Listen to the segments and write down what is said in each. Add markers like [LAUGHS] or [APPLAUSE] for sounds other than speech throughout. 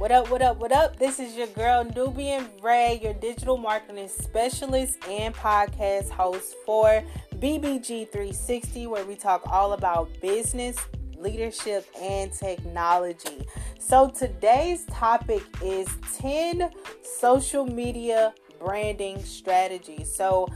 What up, what up, what up? This is your girl Nubian Ray, your digital marketing specialist and podcast host for BBG 360, where we talk all about business, leadership, and technology. So today's topic is 10 social media branding strategies. So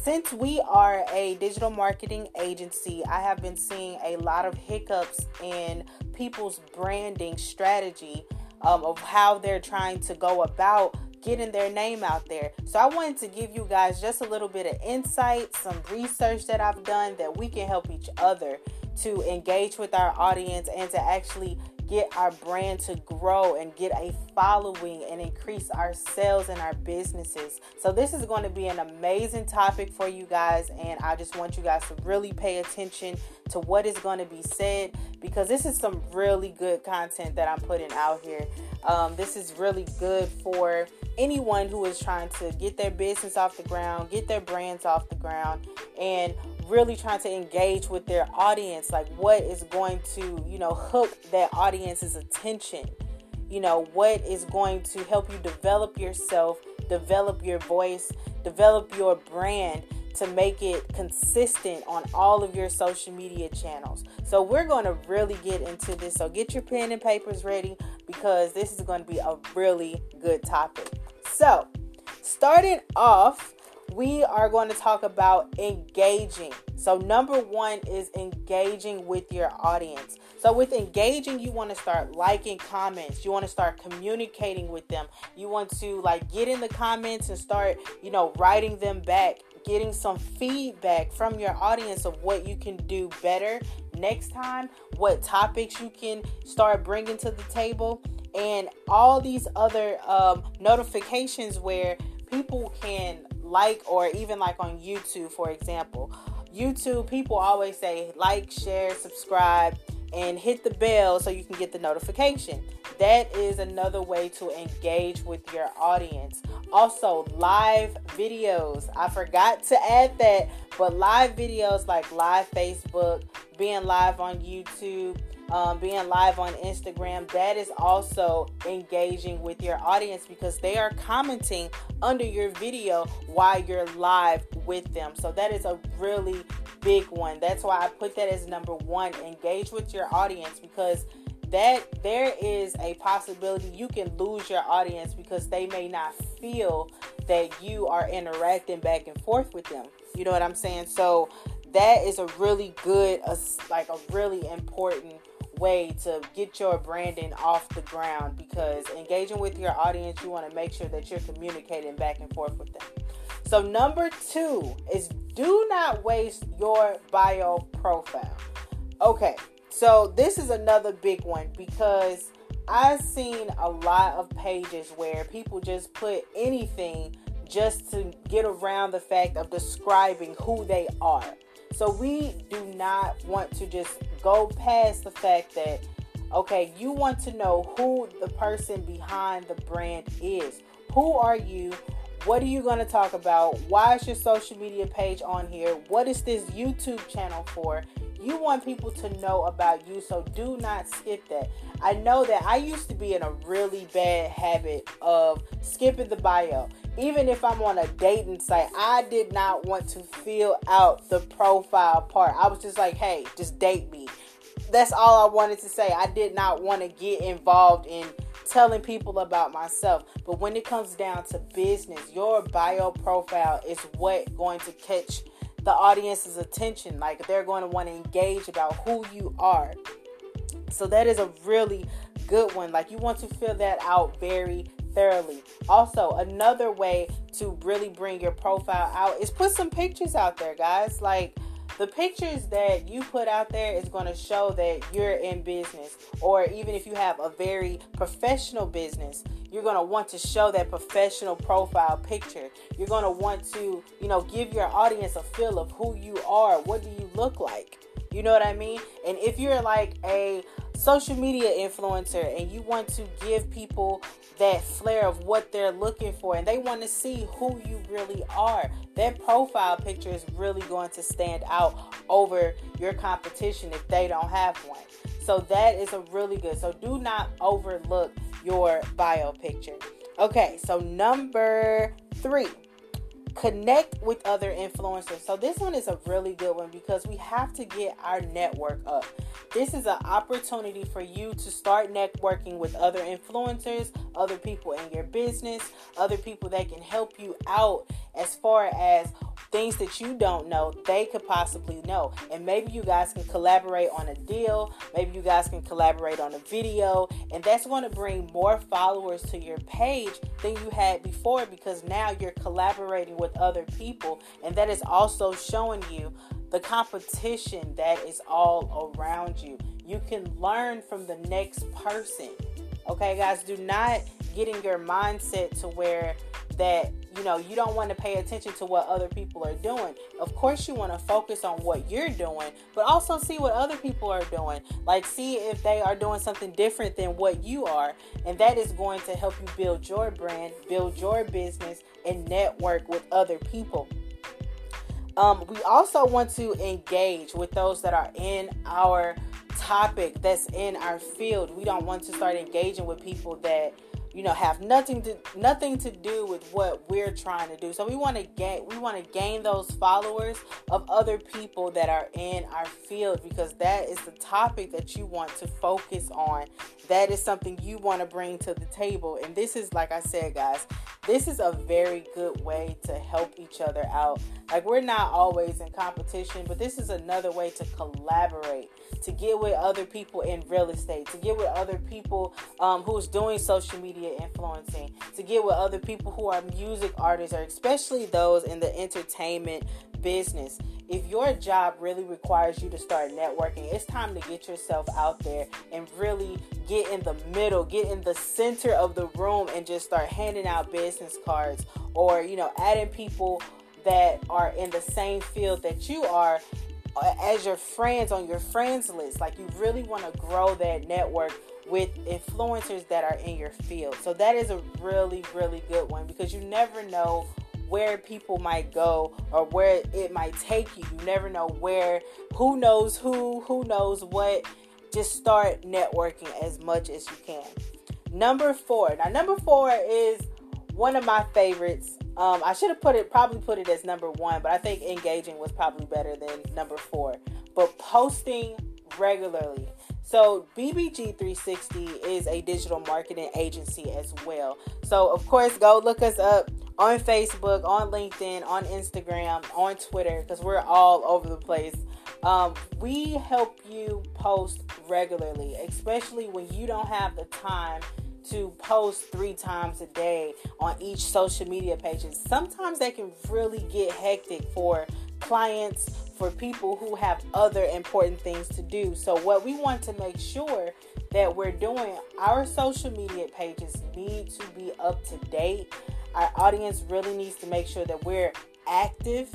since we are a digital marketing agency, I have been seeing a lot of hiccups in people's branding strategy um, of how they're trying to go about getting their name out there. So I wanted to give you guys just a little bit of insight, some research that I've done that we can help each other to engage with our audience and to actually get our brand to grow and get a following and increase our sales and our businesses. So, this is going to be an amazing topic for you guys, and I just want you guys to really pay attention to what is going to be said because this is some really good content that I'm putting out here. Um, this is really good for anyone who is trying to get their business off the ground, get their brands off the ground, and really trying to engage with their audience like what is going to you know hook that audience's attention? You know what is going to help you develop yourself develop your voice develop your brand to make it consistent on all of your social media channels? So we're going to really get into this. So get your pen and papers ready because this is going to be a really good topic. So starting off we are going to talk about engaging. So, number one is engaging with your audience. So, with engaging, you want to start liking comments, you want to start communicating with them, you want to like get in the comments and start, you know, writing them back, getting some feedback from your audience of what you can do better next time, what topics you can start bringing to the table, and all these other um, notifications where people can like or even like on YouTube, for example. YouTube, people always say like, share, subscribe, and hit the bell so you can get the notification. That is another way to engage with your audience. Also, live videos. I forgot to add that, but live videos like live Facebook, being live on YouTube, um, being live on Instagram, that is also engaging with your audience because they are commenting under your video while you're live with them. So that is a really big one. That's why I put that as number one. Engage with your audience because that there is a possibility you can lose your audience because they may not feel that you are interacting back and forth with them. You know what I'm saying? So that is a really good, like a really important way to get your branding off the ground because engaging with your audience, you want to make sure that you're communicating back and forth with them. So, number two is do not waste your bio profile. Okay, so this is another big one because I've seen a lot of pages where people just put anything just to get around the fact of describing who they are. So we do not want to just go past the fact that, okay, you want to know who the person behind the brand is. Who are you? What are you going to talk about? Why is your social media page on here? What is this YouTube channel for? You want people to know about you, so do not skip that. I know that I used to be in a really bad habit of skipping the bio even if I'm on a dating site, I did not want to fill out the profile part. I was just like, hey, just date me. That's all I wanted to say. I did not want to get involved in telling people about myself. But when it comes down to business, your bio profile is what going to catch the audience's attention. Like they're going to want to engage about who you are. So that is a really good one. Like you want to fill that out very thoroughly. Also, another way to really bring your profile out is put some pictures out there, guys. Like the pictures that you put out there is going to show that you're in business, or even if you have a very professional business, you're going to want to show that professional profile picture. You're going to want to, you know, give your audience a feel of who you are. What do you look like? You know what I mean? And if you're like a social media influencer and you want to give people that flair of what they're looking for and they want to see who you really are, that profile picture is really going to stand out over your competition if they don't have one. So that is a really good. So do not overlook your bio picture. Okay, so number three connect with other influencers. So this one is a really good one because we have to get our network up. This is an opportunity for you to start networking with other influencers, other people in your business, other people that can help you out as far as things that you don't know, they could possibly know. And maybe you guys can collaborate on a deal. Maybe you guys can collaborate on a video. And that's going to bring more followers to your page than you had before because now you're collaborating with other people. And that is also showing you the competition that is all around you. You can learn from the next person. Okay, guys, do not get in your mindset to where that you know you don't want to pay attention to what other people are doing. Of course you want to focus on what you're doing but also see what other people are doing. Like see if they are doing something different than what you are and that is going to help you build your brand build your business and network with other people. Um, we also want to engage with those that are in our topic that's in our field. We don't want to start engaging with people that you know have nothing to nothing to do with what we're trying to do. So we want to gain we want to gain those followers of other people that are in our field because that is the topic that you want to focus on. That is something you want to bring to the table. And this is like i said guys this is a very good way to help each other out like we're not always in competition but this is another way to collaborate to get with other people in real estate to get with other people um, who's doing social media media influencing, to get with other people who are music artists, or especially those in the entertainment business. If your job really requires you to start networking, it's time to get yourself out there and really get in the middle, get in the center of the room, and just start handing out business cards or, you know, adding people that are in the same field that you are uh, as your friends on your friends list. Like you really want to grow that network with influencers that are in your field. So that is a really, really good one because you never know where people might go or where it might take you. You never know where, who knows who, who knows what. Just start networking as much as you can. Number four. Now, number four is one of my favorites. Um, I should have put it, probably put it as number one, but I think engaging was probably better than number four. But posting regularly. So, BBG 360 is a digital marketing agency as well. So, of course, go look us up on Facebook, on LinkedIn, on Instagram, on Twitter, because we're all over the place. Um, we help you post regularly, especially when you don't have the time to post three times a day on each social media pages. Sometimes they can really get hectic for clients, for people who have other important things to do. So, what we want to make sure that we're doing, our social media pages need to be up to date. Our audience really needs to make sure that we're active,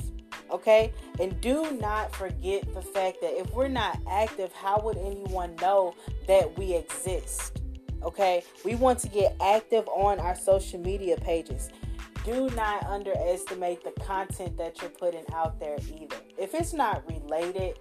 okay? And do not forget the fact that if we're not active, how would anyone know that we exist? Okay, we want to get active on our social media pages do not underestimate the content that you're putting out there either. If it's not related,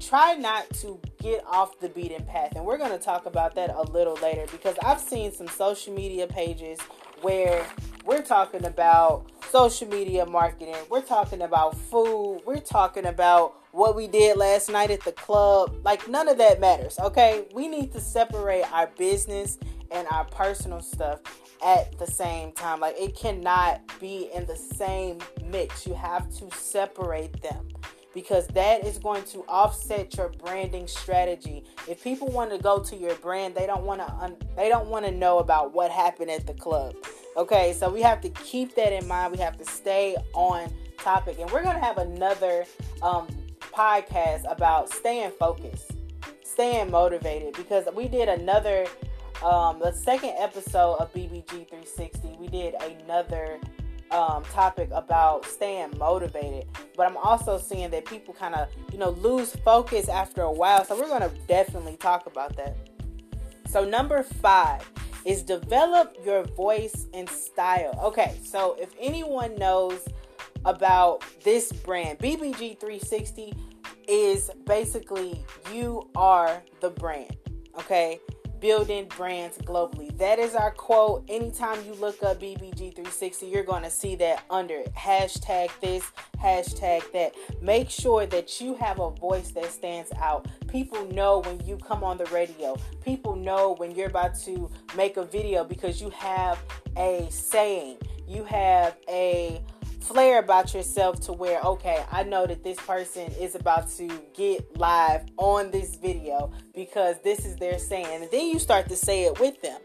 try not to get off the beaten path. And we're going to talk about that a little later because I've seen some social media pages where we're talking about social media marketing, we're talking about food, we're talking about what we did last night at the club. Like, none of that matters, okay? We need to separate our business and our personal stuff at the same time. Like it cannot be in the same mix. You have to separate them because that is going to offset your branding strategy. If people want to go to your brand, they don't want to un- they don't want to know about what happened at the club. Okay? So we have to keep that in mind. We have to stay on topic. And we're going to have another um, podcast about staying focused, staying motivated because we did another um, the second episode of BBG 360, we did another um, topic about staying motivated. But I'm also seeing that people kind of, you know, lose focus after a while. So we're going to definitely talk about that. So, number five is develop your voice and style. Okay, so if anyone knows about this brand, BBG 360, is basically you are the brand. Okay? Building brands globally. That is our quote. Anytime you look up BBG360, you're going to see that under it. Hashtag this, hashtag that. Make sure that you have a voice that stands out. People know when you come on the radio, people know when you're about to make a video because you have a saying, you have a flair about yourself to where okay i know that this person is about to get live on this video because this is their saying. And then you start to say it with them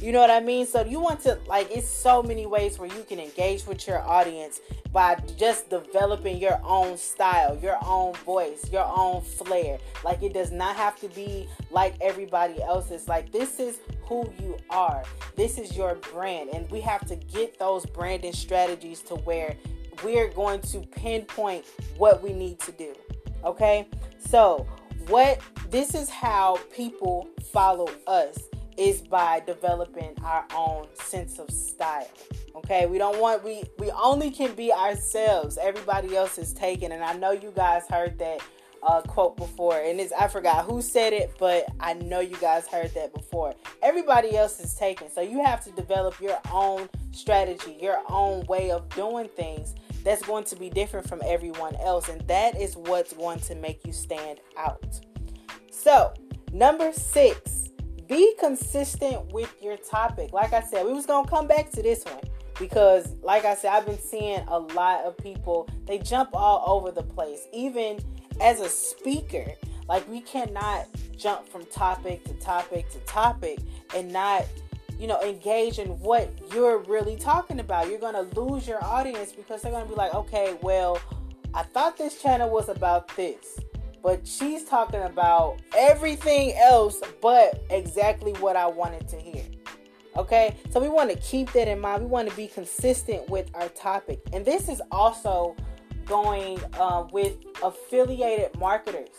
you know what i mean? So you want to like it's so many ways where you can engage with your audience by just developing your own style your own voice your own flair. Like it does not have to be like everybody else's. Like this is who you are. This is your brand, and we have to get those branding strategies to where we're going to pinpoint what we need to do. Okay, so what this is how people follow us is by developing our own sense of style okay? We don't want we we only can be ourselves. Everybody else is taken. And i know you guys heard that uh, quote before, and it's I forgot who said it, but I know you guys heard that before. Everybody else is taken, so you have to develop your own strategy, your own way of doing things that's going to be different from everyone else, and that is what's going to make you stand out. So, number six, be consistent with your topic. Like I said, we was gonna come back to this one because, like I said, I've been seeing a lot of people they jump all over the place, even as a speaker, like we cannot jump from topic to topic to topic and not you know engage in what you're really talking about. You're going to lose your audience because they're going to be like okay well i thought this channel was about this but she's talking about everything else but exactly what i wanted to hear okay so we want to keep that in mind we want to be consistent with our topic and this is also going uh, with affiliated marketers.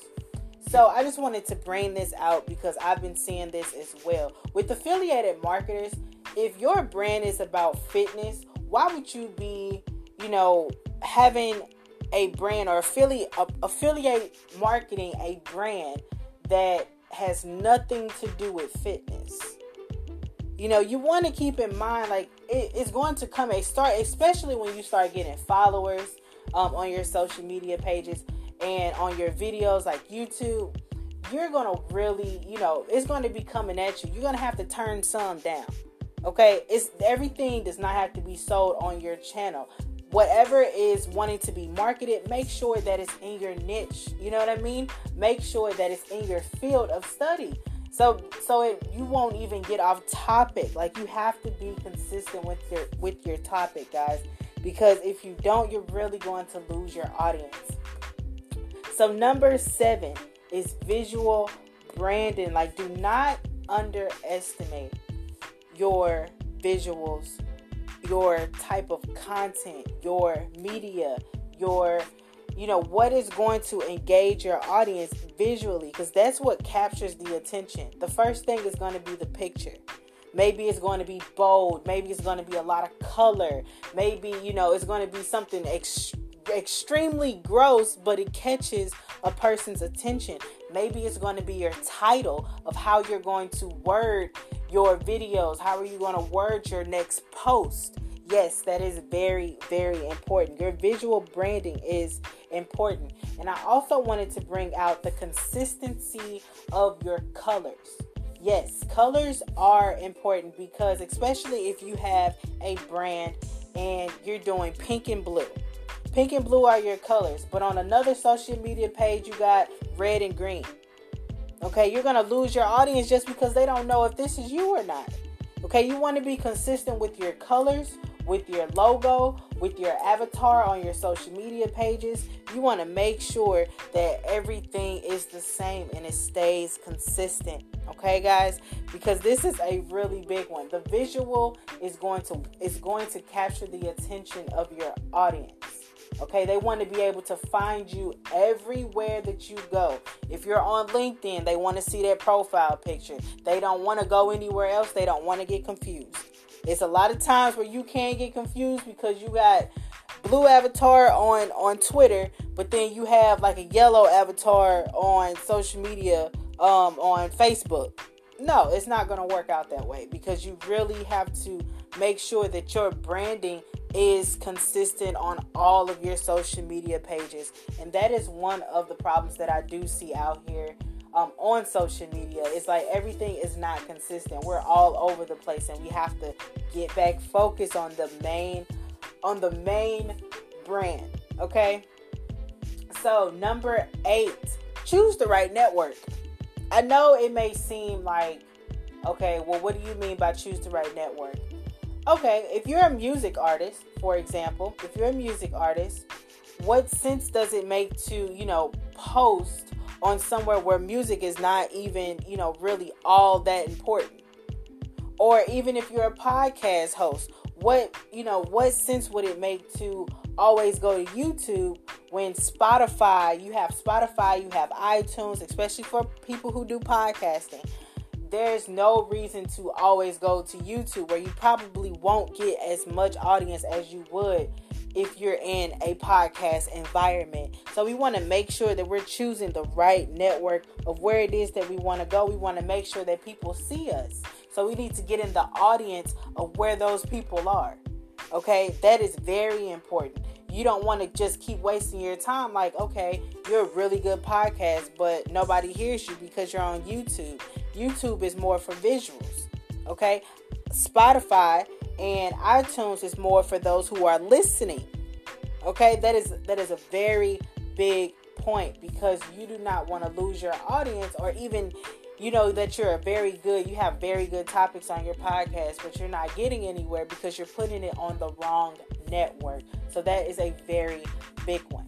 So I just wanted to bring this out because I've been seeing this as well. With affiliated marketers, if your brand is about fitness, why would you be, you know, having a brand or affiliate affiliate marketing a brand that has nothing to do with fitness? You know, you want to keep in mind like it, it's going to come a start, especially when you start getting followers um, on your social media pages and on your videos like YouTube, you're gonna really, you know, it's gonna be coming at you. You're gonna have to turn some down. Okay, it's everything does not have to be sold on your channel. Whatever is wanting to be marketed, make sure that it's in your niche. You know what I mean? Make sure that it's in your field of study. So so it, you won't even get off topic. Like you have to be consistent with your with your topic, guys because if you don't, you're really going to lose your audience. So, number seven is visual branding. Like, do not underestimate your visuals, your type of content, your media, your you know what is going to engage your audience visually because that's what captures the attention. The first thing is going to be the picture. Maybe it's going to be bold. Maybe it's going to be a lot of color. Maybe, you know, it's going to be something ex- extremely gross, but it catches a person's attention. Maybe it's going to be your title of how you're going to word your videos. How are you going to word your next post? Yes, that is very, very important. Your visual branding is important. And I also wanted to bring out the consistency of your colors yes, colors are important because, especially if you have a brand and you're doing pink and blue. Pink and blue are your colors, but on another social media page, you got red and green. Okay, you're gonna lose your audience just because they don't know if this is you or not. Okay, you want to be consistent with your colors, with your logo, with your avatar on your social media pages. You want to make sure that everything is the same and it stays consistent. Okay, guys? Because this is a really big one. The visual is going to is going to capture the attention of your audience. Okay, they want to be able to find you everywhere that you go. If you're on LinkedIn, they want to see that profile picture. They don't want to go anywhere else. They don't want to get confused. It's a lot of times where you can get confused because you got blue avatar on on Twitter, but then you have like a yellow avatar on social media um, on Facebook. No, it's not going to work out that way because you really have to make sure that your branding is consistent on all of your social media pages. And that is one of the problems that I do see out here um, on social media. It's like everything is not consistent. We're all over the place and we have to get back focused on the main on the main brand. Okay? So, number 8, choose the right network. I know it may seem like okay, well what do you mean by choose the right network? Okay, if you're a music artist, for example, if you're a music artist, what sense does it make to, you know, post on somewhere where music is not even, you know, really all that important? Or even if you're a podcast host, what, you know, what sense would it make to always go to YouTube when Spotify, you have Spotify, you have iTunes, especially for people who do podcasting there's no reason to always go to YouTube where you probably won't get as much audience as you would if you're in a podcast environment. So we want to make sure that we're choosing the right network of where it is that we want to go. We want to make sure that people see us. So we need to get in the audience of where those people are. Okay? That is very important. You don't want to just keep wasting your time like, okay, you're a really good podcast, but nobody hears you because you're on YouTube. YouTube is more for visuals. Okay? Spotify and iTunes is more for those who are listening. Okay? That is that is a very big point because you do not want to lose your audience or even you know that you're a very good you have very good topics on your podcast but you're not getting anywhere because you're putting it on the wrong network so that is a very big one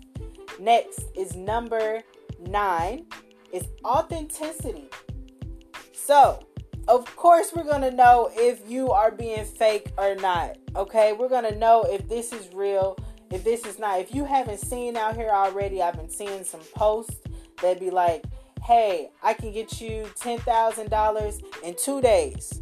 next is number nine is authenticity so, of course, we're going to know if you are being fake or not. Okay, we're going to know if this is real, if this is not. If you haven't seen out here already, I've been seeing some posts that be like, hey, I can get you $10,000 in two days.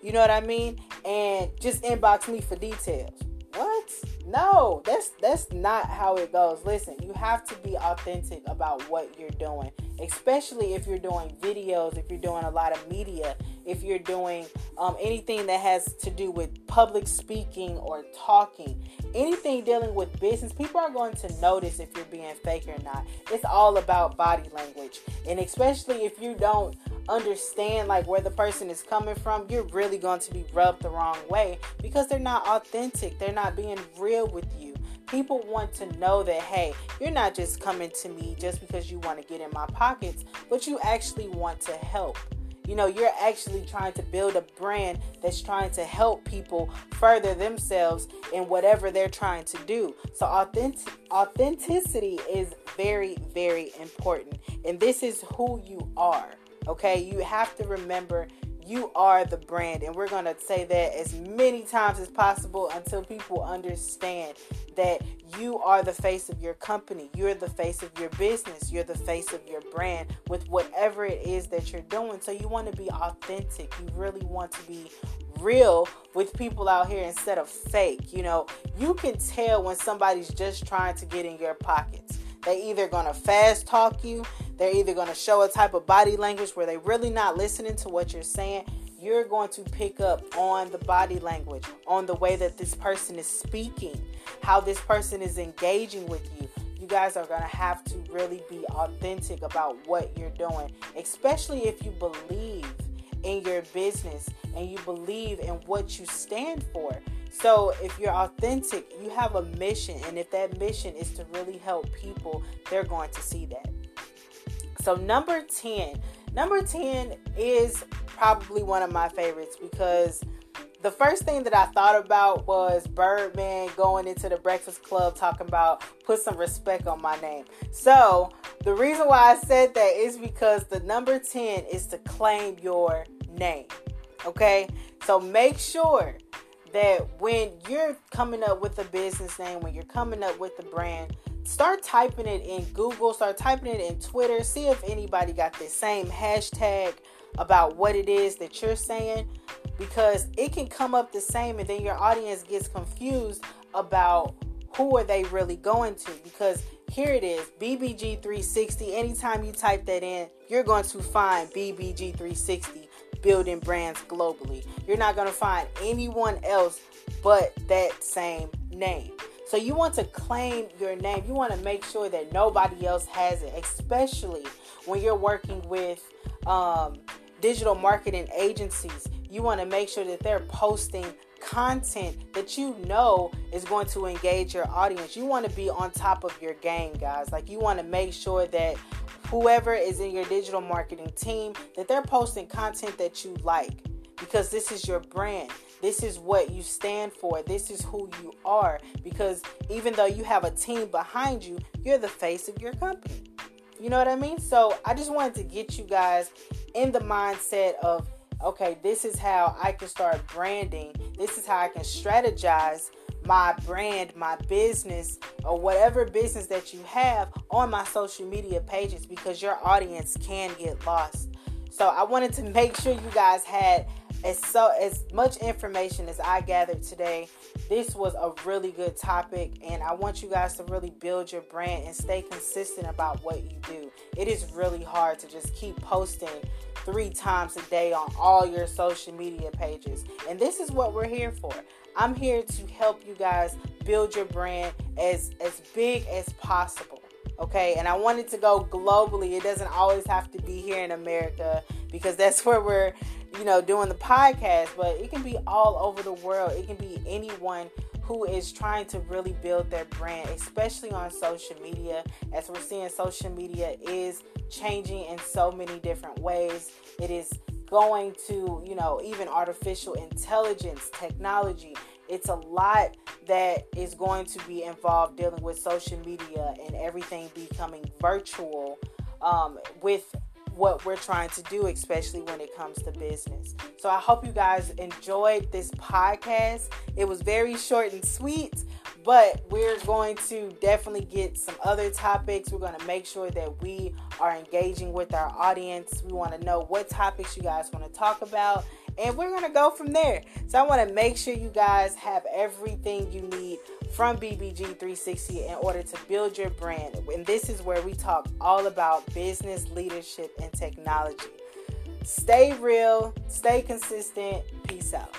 You know what I mean? And just inbox me for details. What? No, that's that's not how it goes. Listen, you have to be authentic about what you're doing, especially if you're doing videos, if you're doing a lot of media, if you're doing um, anything that has to do with public speaking or talking, anything dealing with business. People are going to notice if you're being fake or not. It's all about body language, and especially if you don't understand like where the person is coming from, you're really going to be rubbed the wrong way because they're not authentic. They're not being real with you. People want to know that hey, you're not just coming to me just because you want to get in my pockets, but you actually want to help. You know, you're actually trying to build a brand that's trying to help people further themselves in whatever they're trying to do. So authentic authenticity is very very important. And this is who you are. Okay, you have to remember you are the brand, and we're to say that as many times as possible until people understand that you are the face of your company, you're the face of your business, you're the face of your brand with whatever it is that you're doing. So, you want to be authentic, you really want to be real with people out here instead of fake. You know, you can tell when somebody's just trying to get in your pockets. They either gonna fast talk you, they're either gonna show a type of body language where they're really not listening to what you're saying. You're going to pick up on the body language, on the way that this person is speaking, how this person is engaging with you. You guys are going to have to really be authentic about what you're doing, especially if you believe in your business and you believe in what you stand for. So, if you're authentic, you have a mission, and if that mission is to really help people, they're going to see that. So, number 10. Number 10 is probably one of my favorites because the first thing that I thought about was Birdman going into the Breakfast Club talking about put some respect on my name. So, the reason why I said that is because the number 10 is to claim your name. Okay? So, make sure that when you're coming up with a business name, when you're coming up with a brand, start typing it in Google, start typing it in Twitter, see if anybody got the same hashtag about what it is that you're saying because it can come up the same and then your audience gets confused about who are they really going to? Because here it is BBG360. Anytime you type that in, you're going to find BBG360 building brands globally. You're not going to find anyone else but that same name. So you want to claim your name. You want to make sure that nobody else has it, especially when you're working with um, digital marketing agencies. You want to make sure that they're posting content that you know is going to engage your audience. You want to be on top of your game, guys. Like you want to make sure that whoever is in your digital marketing team that they're posting content that you like because this is your brand. This is what you stand for. This is who you are because even though you have a team behind you, you're the face of your company. You know what I mean? So, I just wanted to get you guys in the mindset of okay, this is how I can start branding. This is how I can strategize my brand, my business, or whatever business that you have on my social media pages because your audience can get lost. So I wanted to [LAUGHS] make sure you guys had as so as much information as I gathered today. This was a really good topic and I want you guys to really build your brand and stay consistent about what you do. It is really hard to just keep posting three times a day on all your social media pages. And this is what we're here for. I'm here to help you guys build your brand as as big as possible. Okay? And I want it to go globally. It doesn't always have to be here in America because that's [LAUGHS] where we're, you know, doing the podcast, but it can be all over the world. It can be anyone who is trying to really build their brand, especially on social media. As we're seeing, social media is changing in so many different ways. It is going to, you know, even artificial intelligence, technology. It's a lot that is going to be involved dealing with social media and everything becoming virtual um, with what we're trying to do, especially when it comes to business. So I hope you guys enjoyed this podcast. It was very short and sweet, but we're going to definitely get some other topics. We're going to make sure that we are engaging with our audience. We want to know what topics you guys want to talk about and we're going to go from there. So I want to make sure you guys have everything you need from BBG 360 in order to build your brand. And this is where we talk all about business, leadership, and technology. Stay real, stay consistent. Peace out.